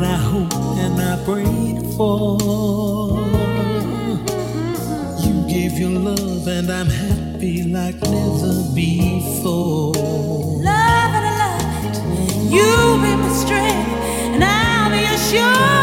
that I hope and I pray for. You give your love, and I'm happy like never before. Love and a light, you be my strength, and I'll be assured.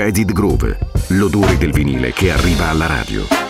Jaded Groove, l'odore del vinile che arriva alla radio.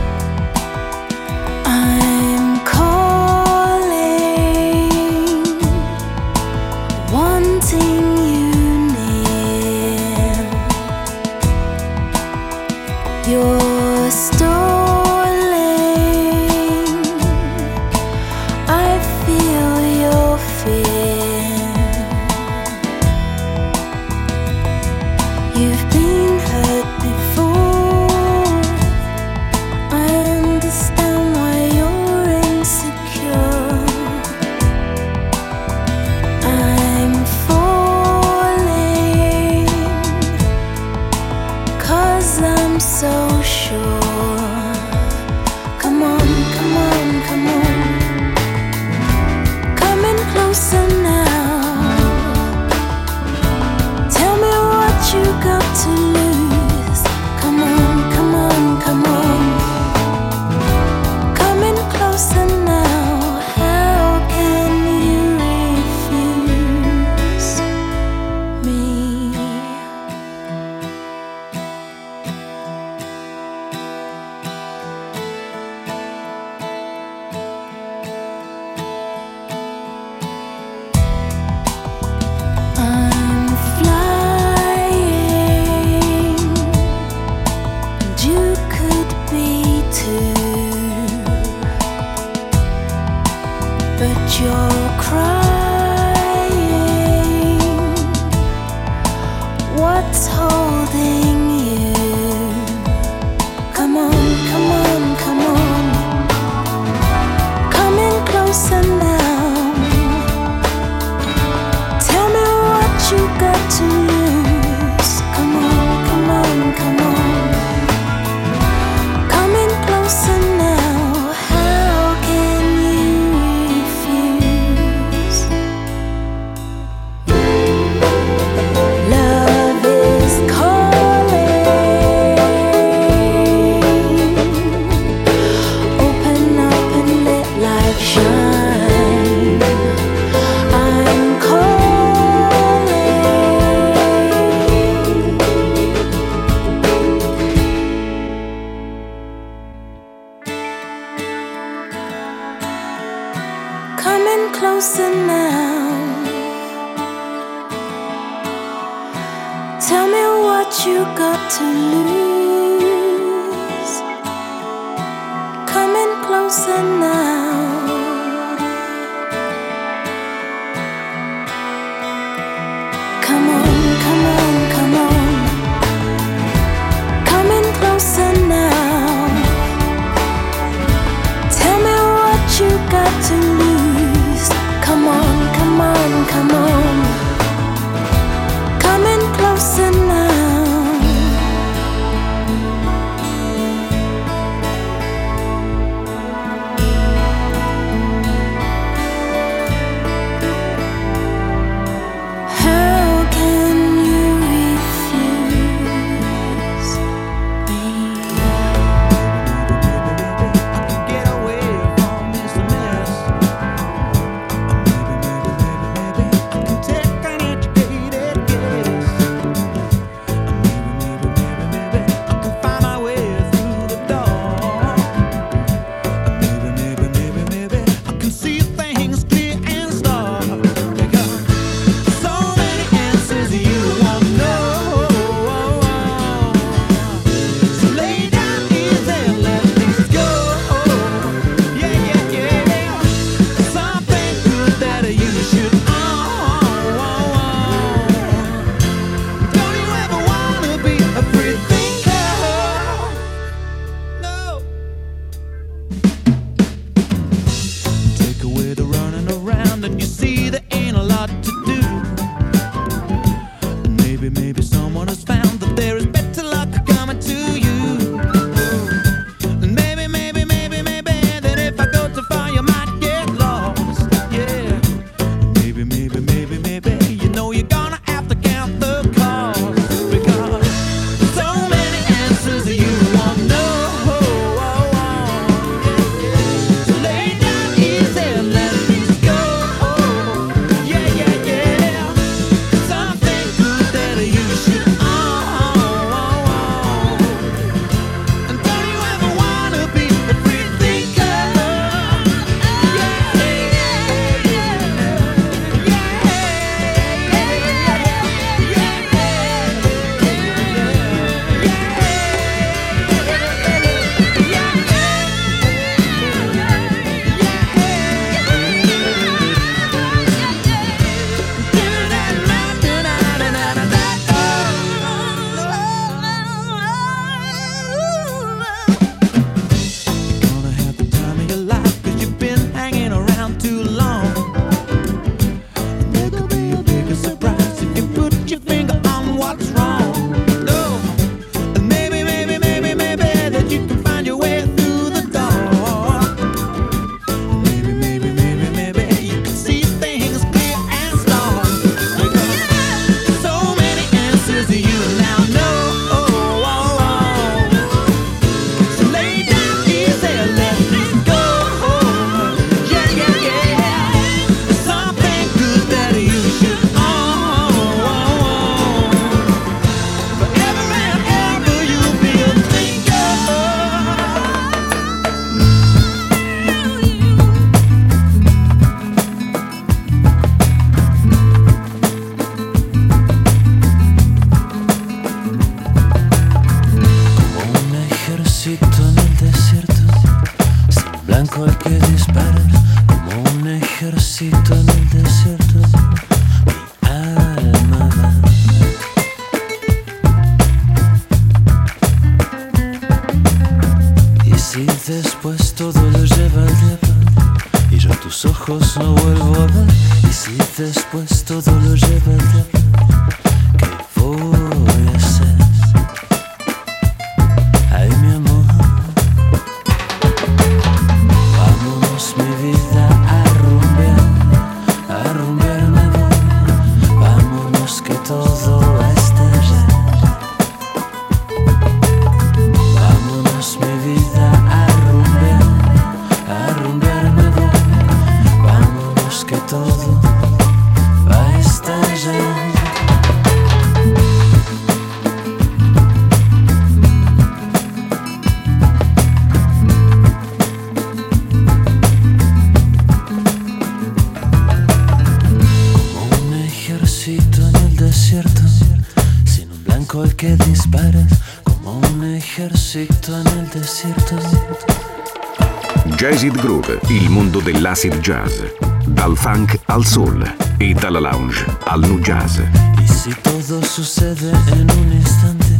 l'acid jazz, dal funk al soul e dalla lounge al nu jazz. Y si todo sucede en un instante,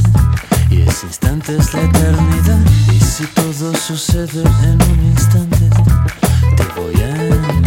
y ese instante es la eternidad, y si todo sucede en un instante, te voy a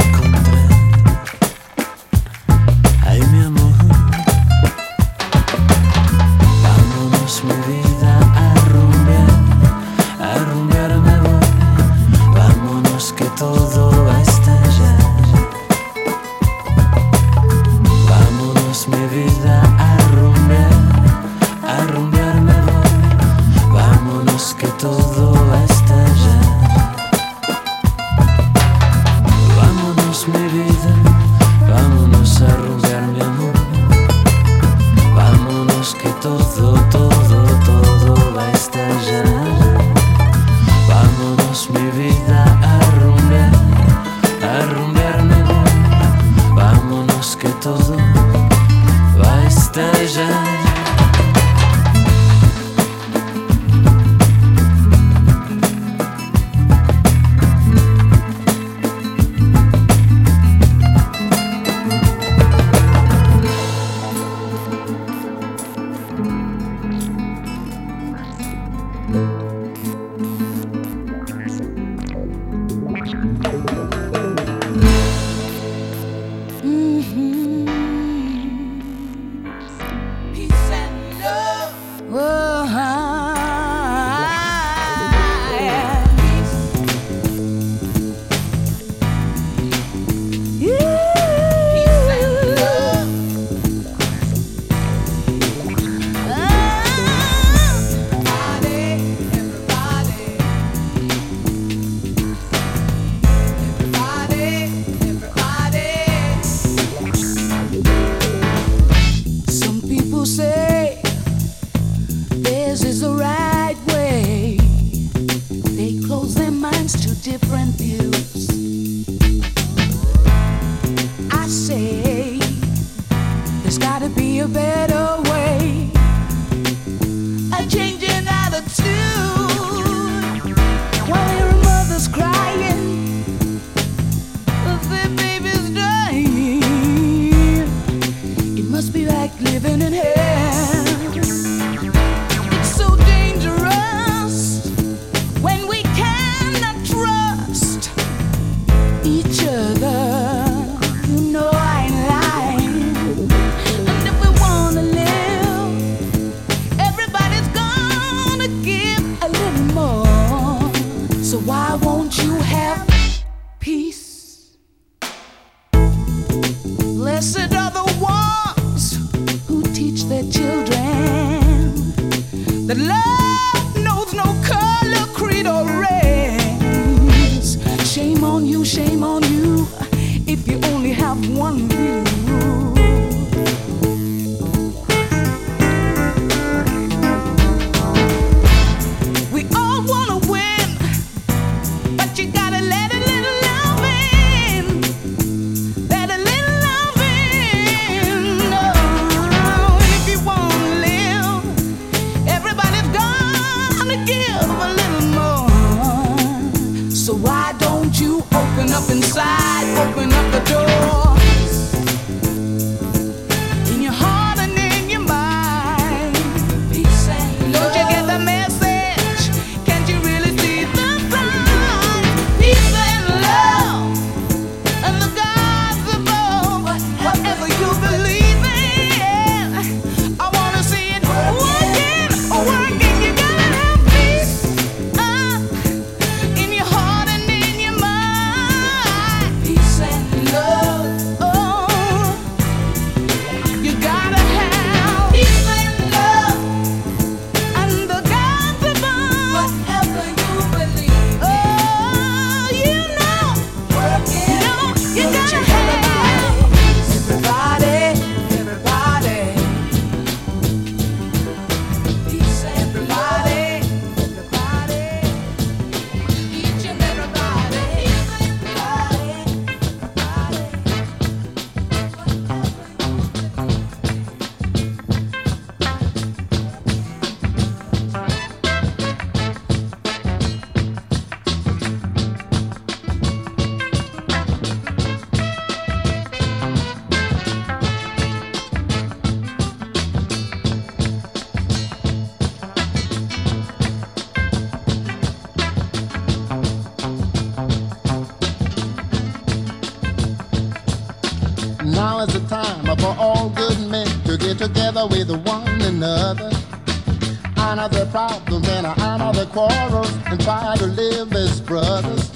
and try to live as brothers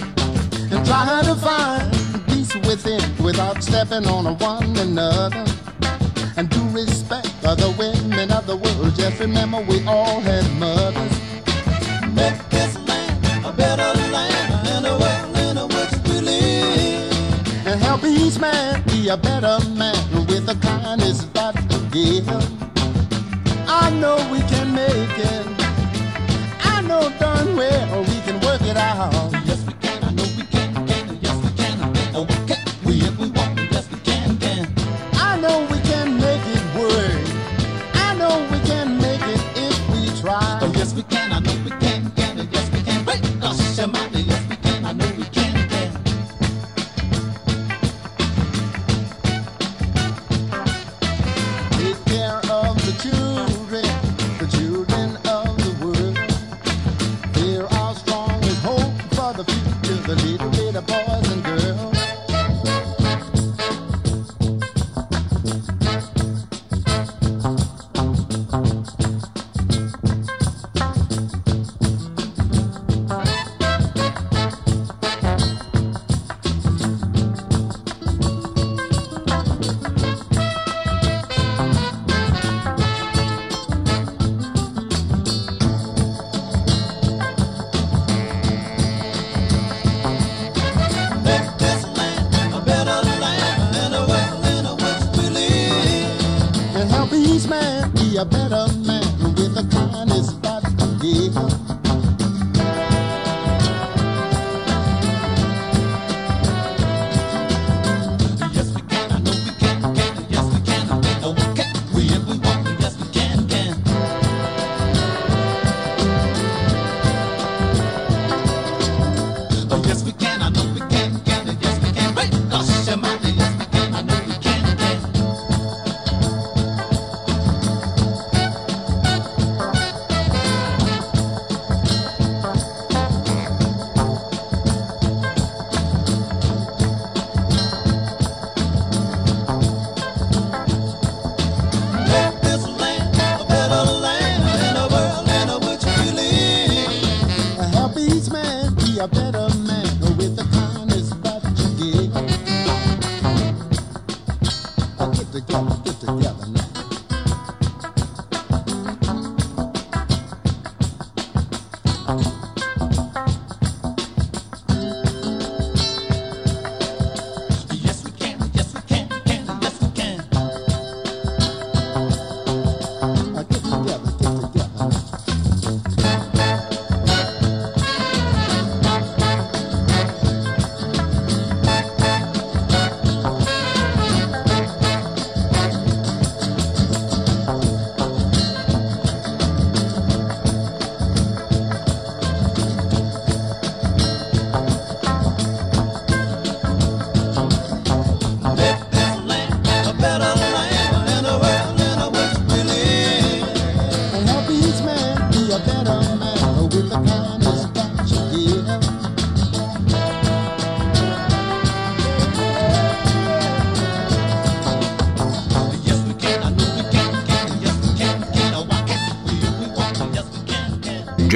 and try to find peace within without stepping on one another and do respect other women of the world. Just remember we all had mothers. Make this land a better land and a world in which we live. And help each man be a better man with the kindness that you give. I know we can.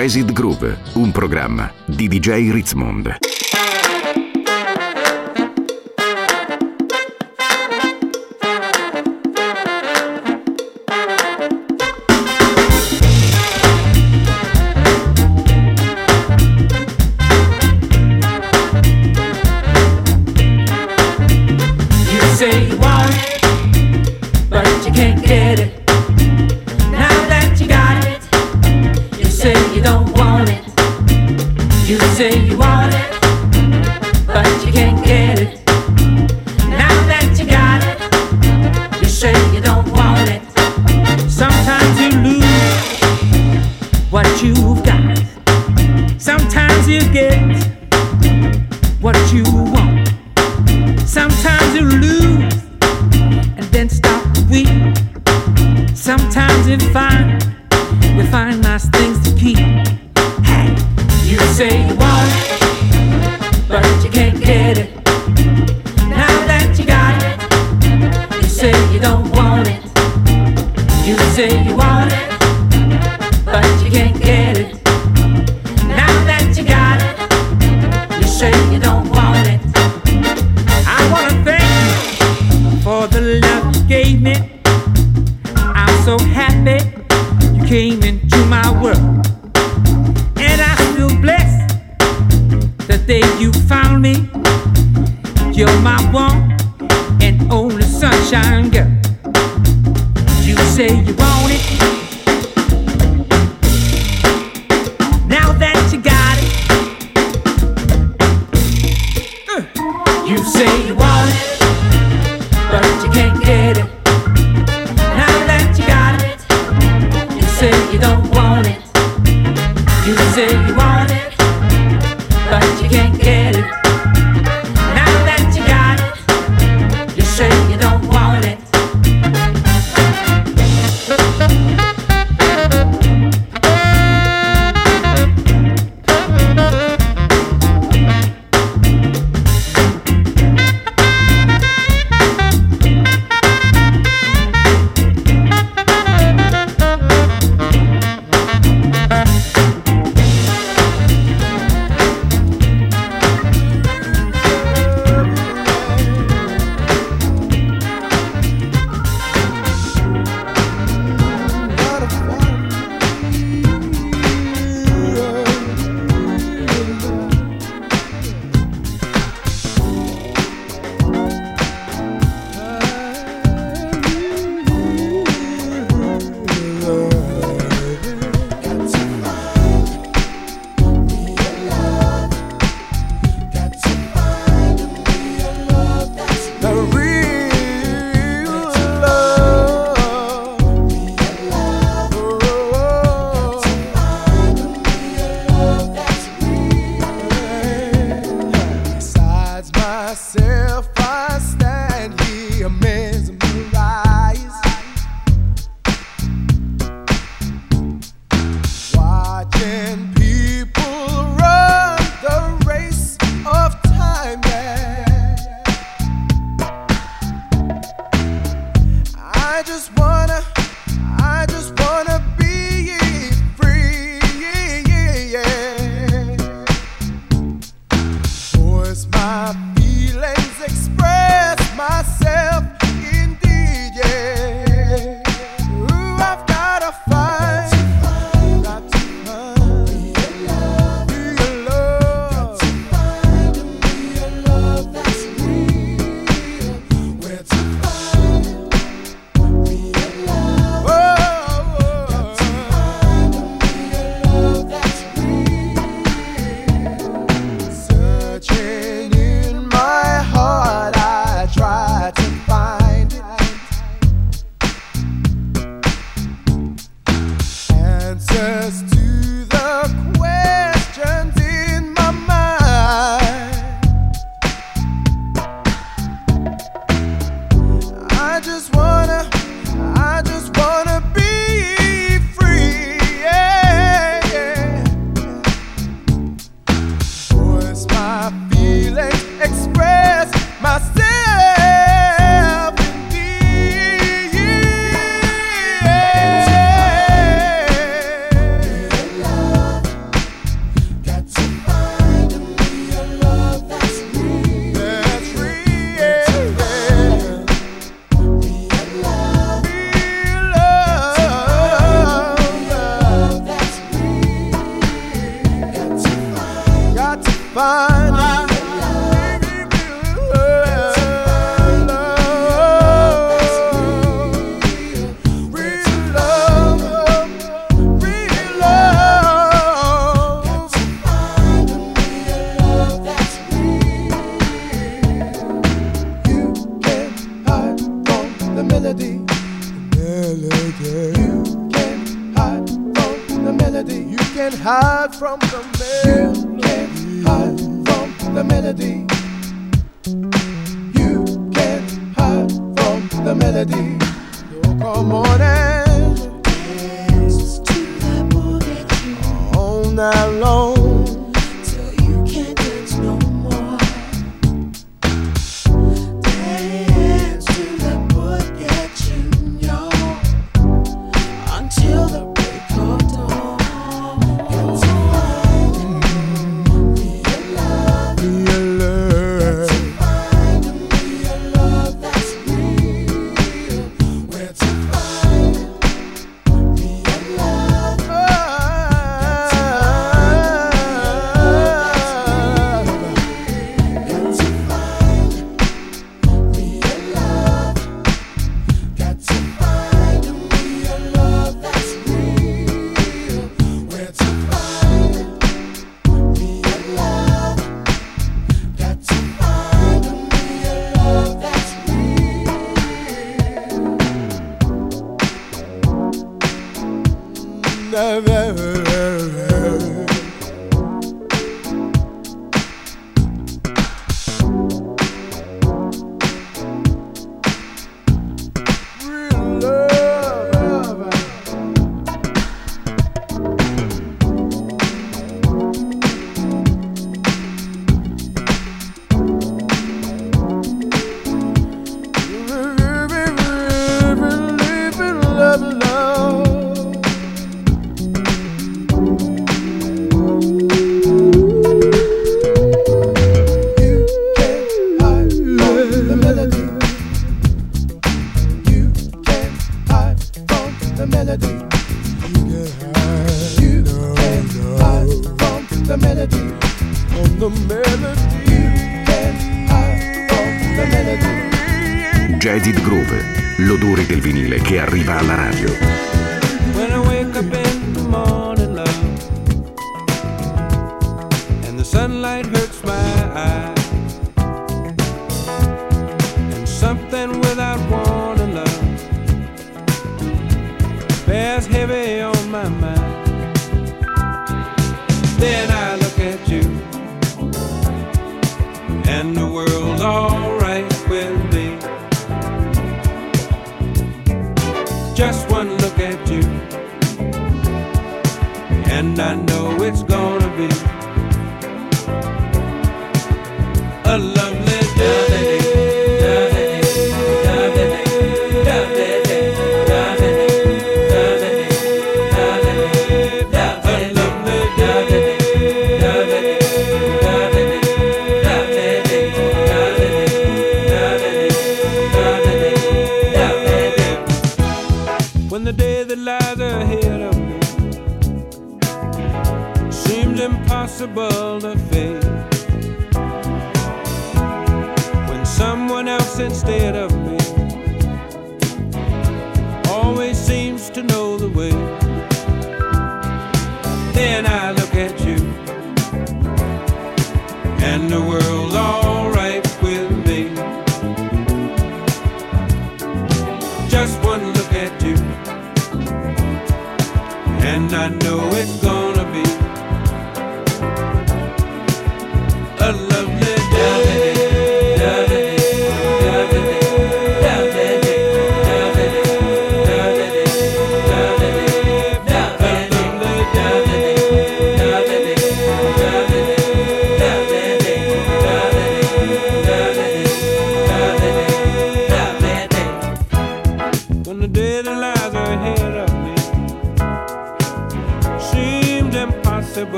Jazz Groove, un programma di DJ Ritzmond.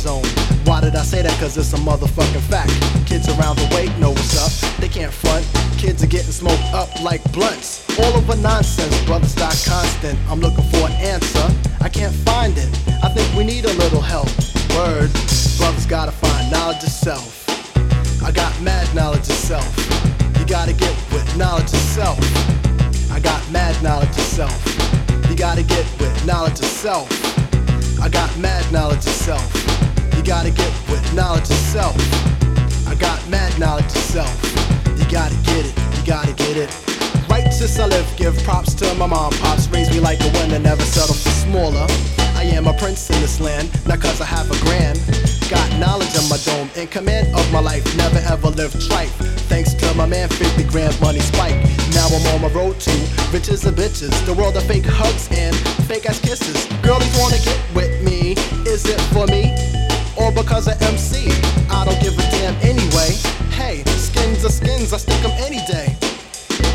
zone. Why did I say that? Cause it's a motherfucking fact. Kids around the way know what's up. They can't front. Kids are getting smoked up like blunts. All over nonsense, brothers die constant. I'm looking for an answer. I can't find it. I think we need a little help. Word, brothers gotta find knowledge of self. I got mad knowledge of self. You gotta get with knowledge of self. I got mad knowledge of self. You gotta get with knowledge of self. I got mad knowledge of self. You gotta get with knowledge itself. I got mad knowledge itself. You gotta get it, you gotta get it. Righteous I live, give props to my mom. Pops raised me like a winner, never settle for smaller. I am a prince in this land, not cause I have a grand. Got knowledge in my dome, in command of my life, never ever lived trite. Thanks to my man, 50 grand money spike. Now I'm on my road to riches and bitches, the world of fake hugs and fake ass kisses. Girlies wanna get with me, is it for me? Or because of MC? I don't give a damn anyway. Hey, skins are skins, I stick 'em any day.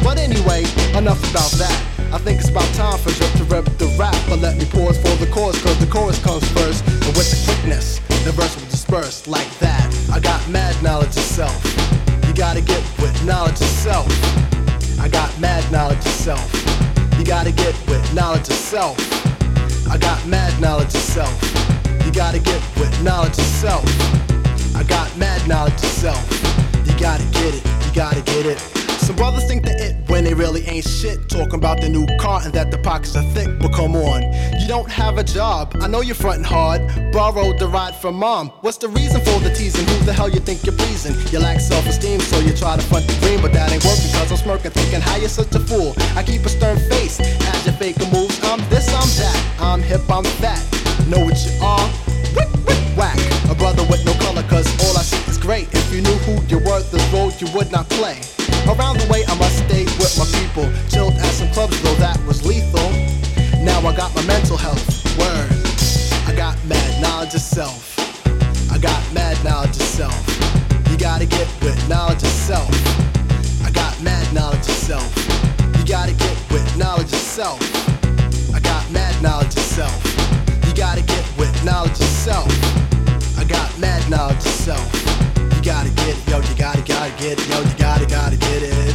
But anyway, enough about that. I think it's about time for Drip to rip the rap. But let me pause for the chorus, cause the chorus comes first. And with the quickness, the verse will disperse like that. I got mad knowledge of self. You gotta get with knowledge of self. I got mad knowledge of self. You gotta get with knowledge of self. I got mad knowledge of self. You gotta get with knowledge of self. I got mad knowledge of self. You gotta get it, you gotta get it. Some brothers think that it when they really ain't shit. Talking about the new car and that the pockets are thick, but come on. You don't have a job. I know you're fronting hard. Borrowed the ride from mom. What's the reason for the teasing? Who the hell you think you're pleasing? You lack self-esteem, so you try to front the dream, but that ain't working cause I'm smirking, thinking how you're such a fool. I keep a stern face as you faking moves. I'm this, I'm that. I'm hip, I'm fat. Know what you are? Whip, whip, whack. A brother with no color, cause all I see is great. If you knew who you were, this role you would not play. Around the way, I must stay with my people. Chilled at some clubs, though that was lethal. Now I got my mental health. Word. I got mad knowledge of self. I got mad knowledge of self. You gotta get with knowledge of self. I got mad knowledge of self. You gotta get with knowledge of self. Knowledge of self. I got mad knowledge of self. You gotta get it, yo, you gotta, gotta get it, yo, you gotta, gotta get it.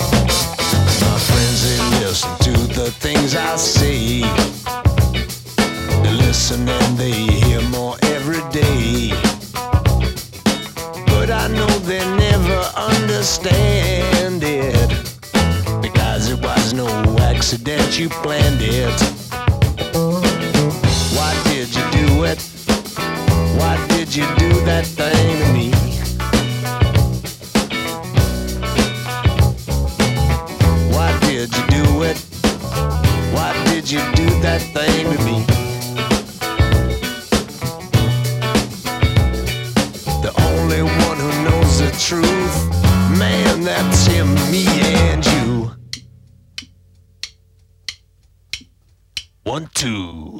One, two.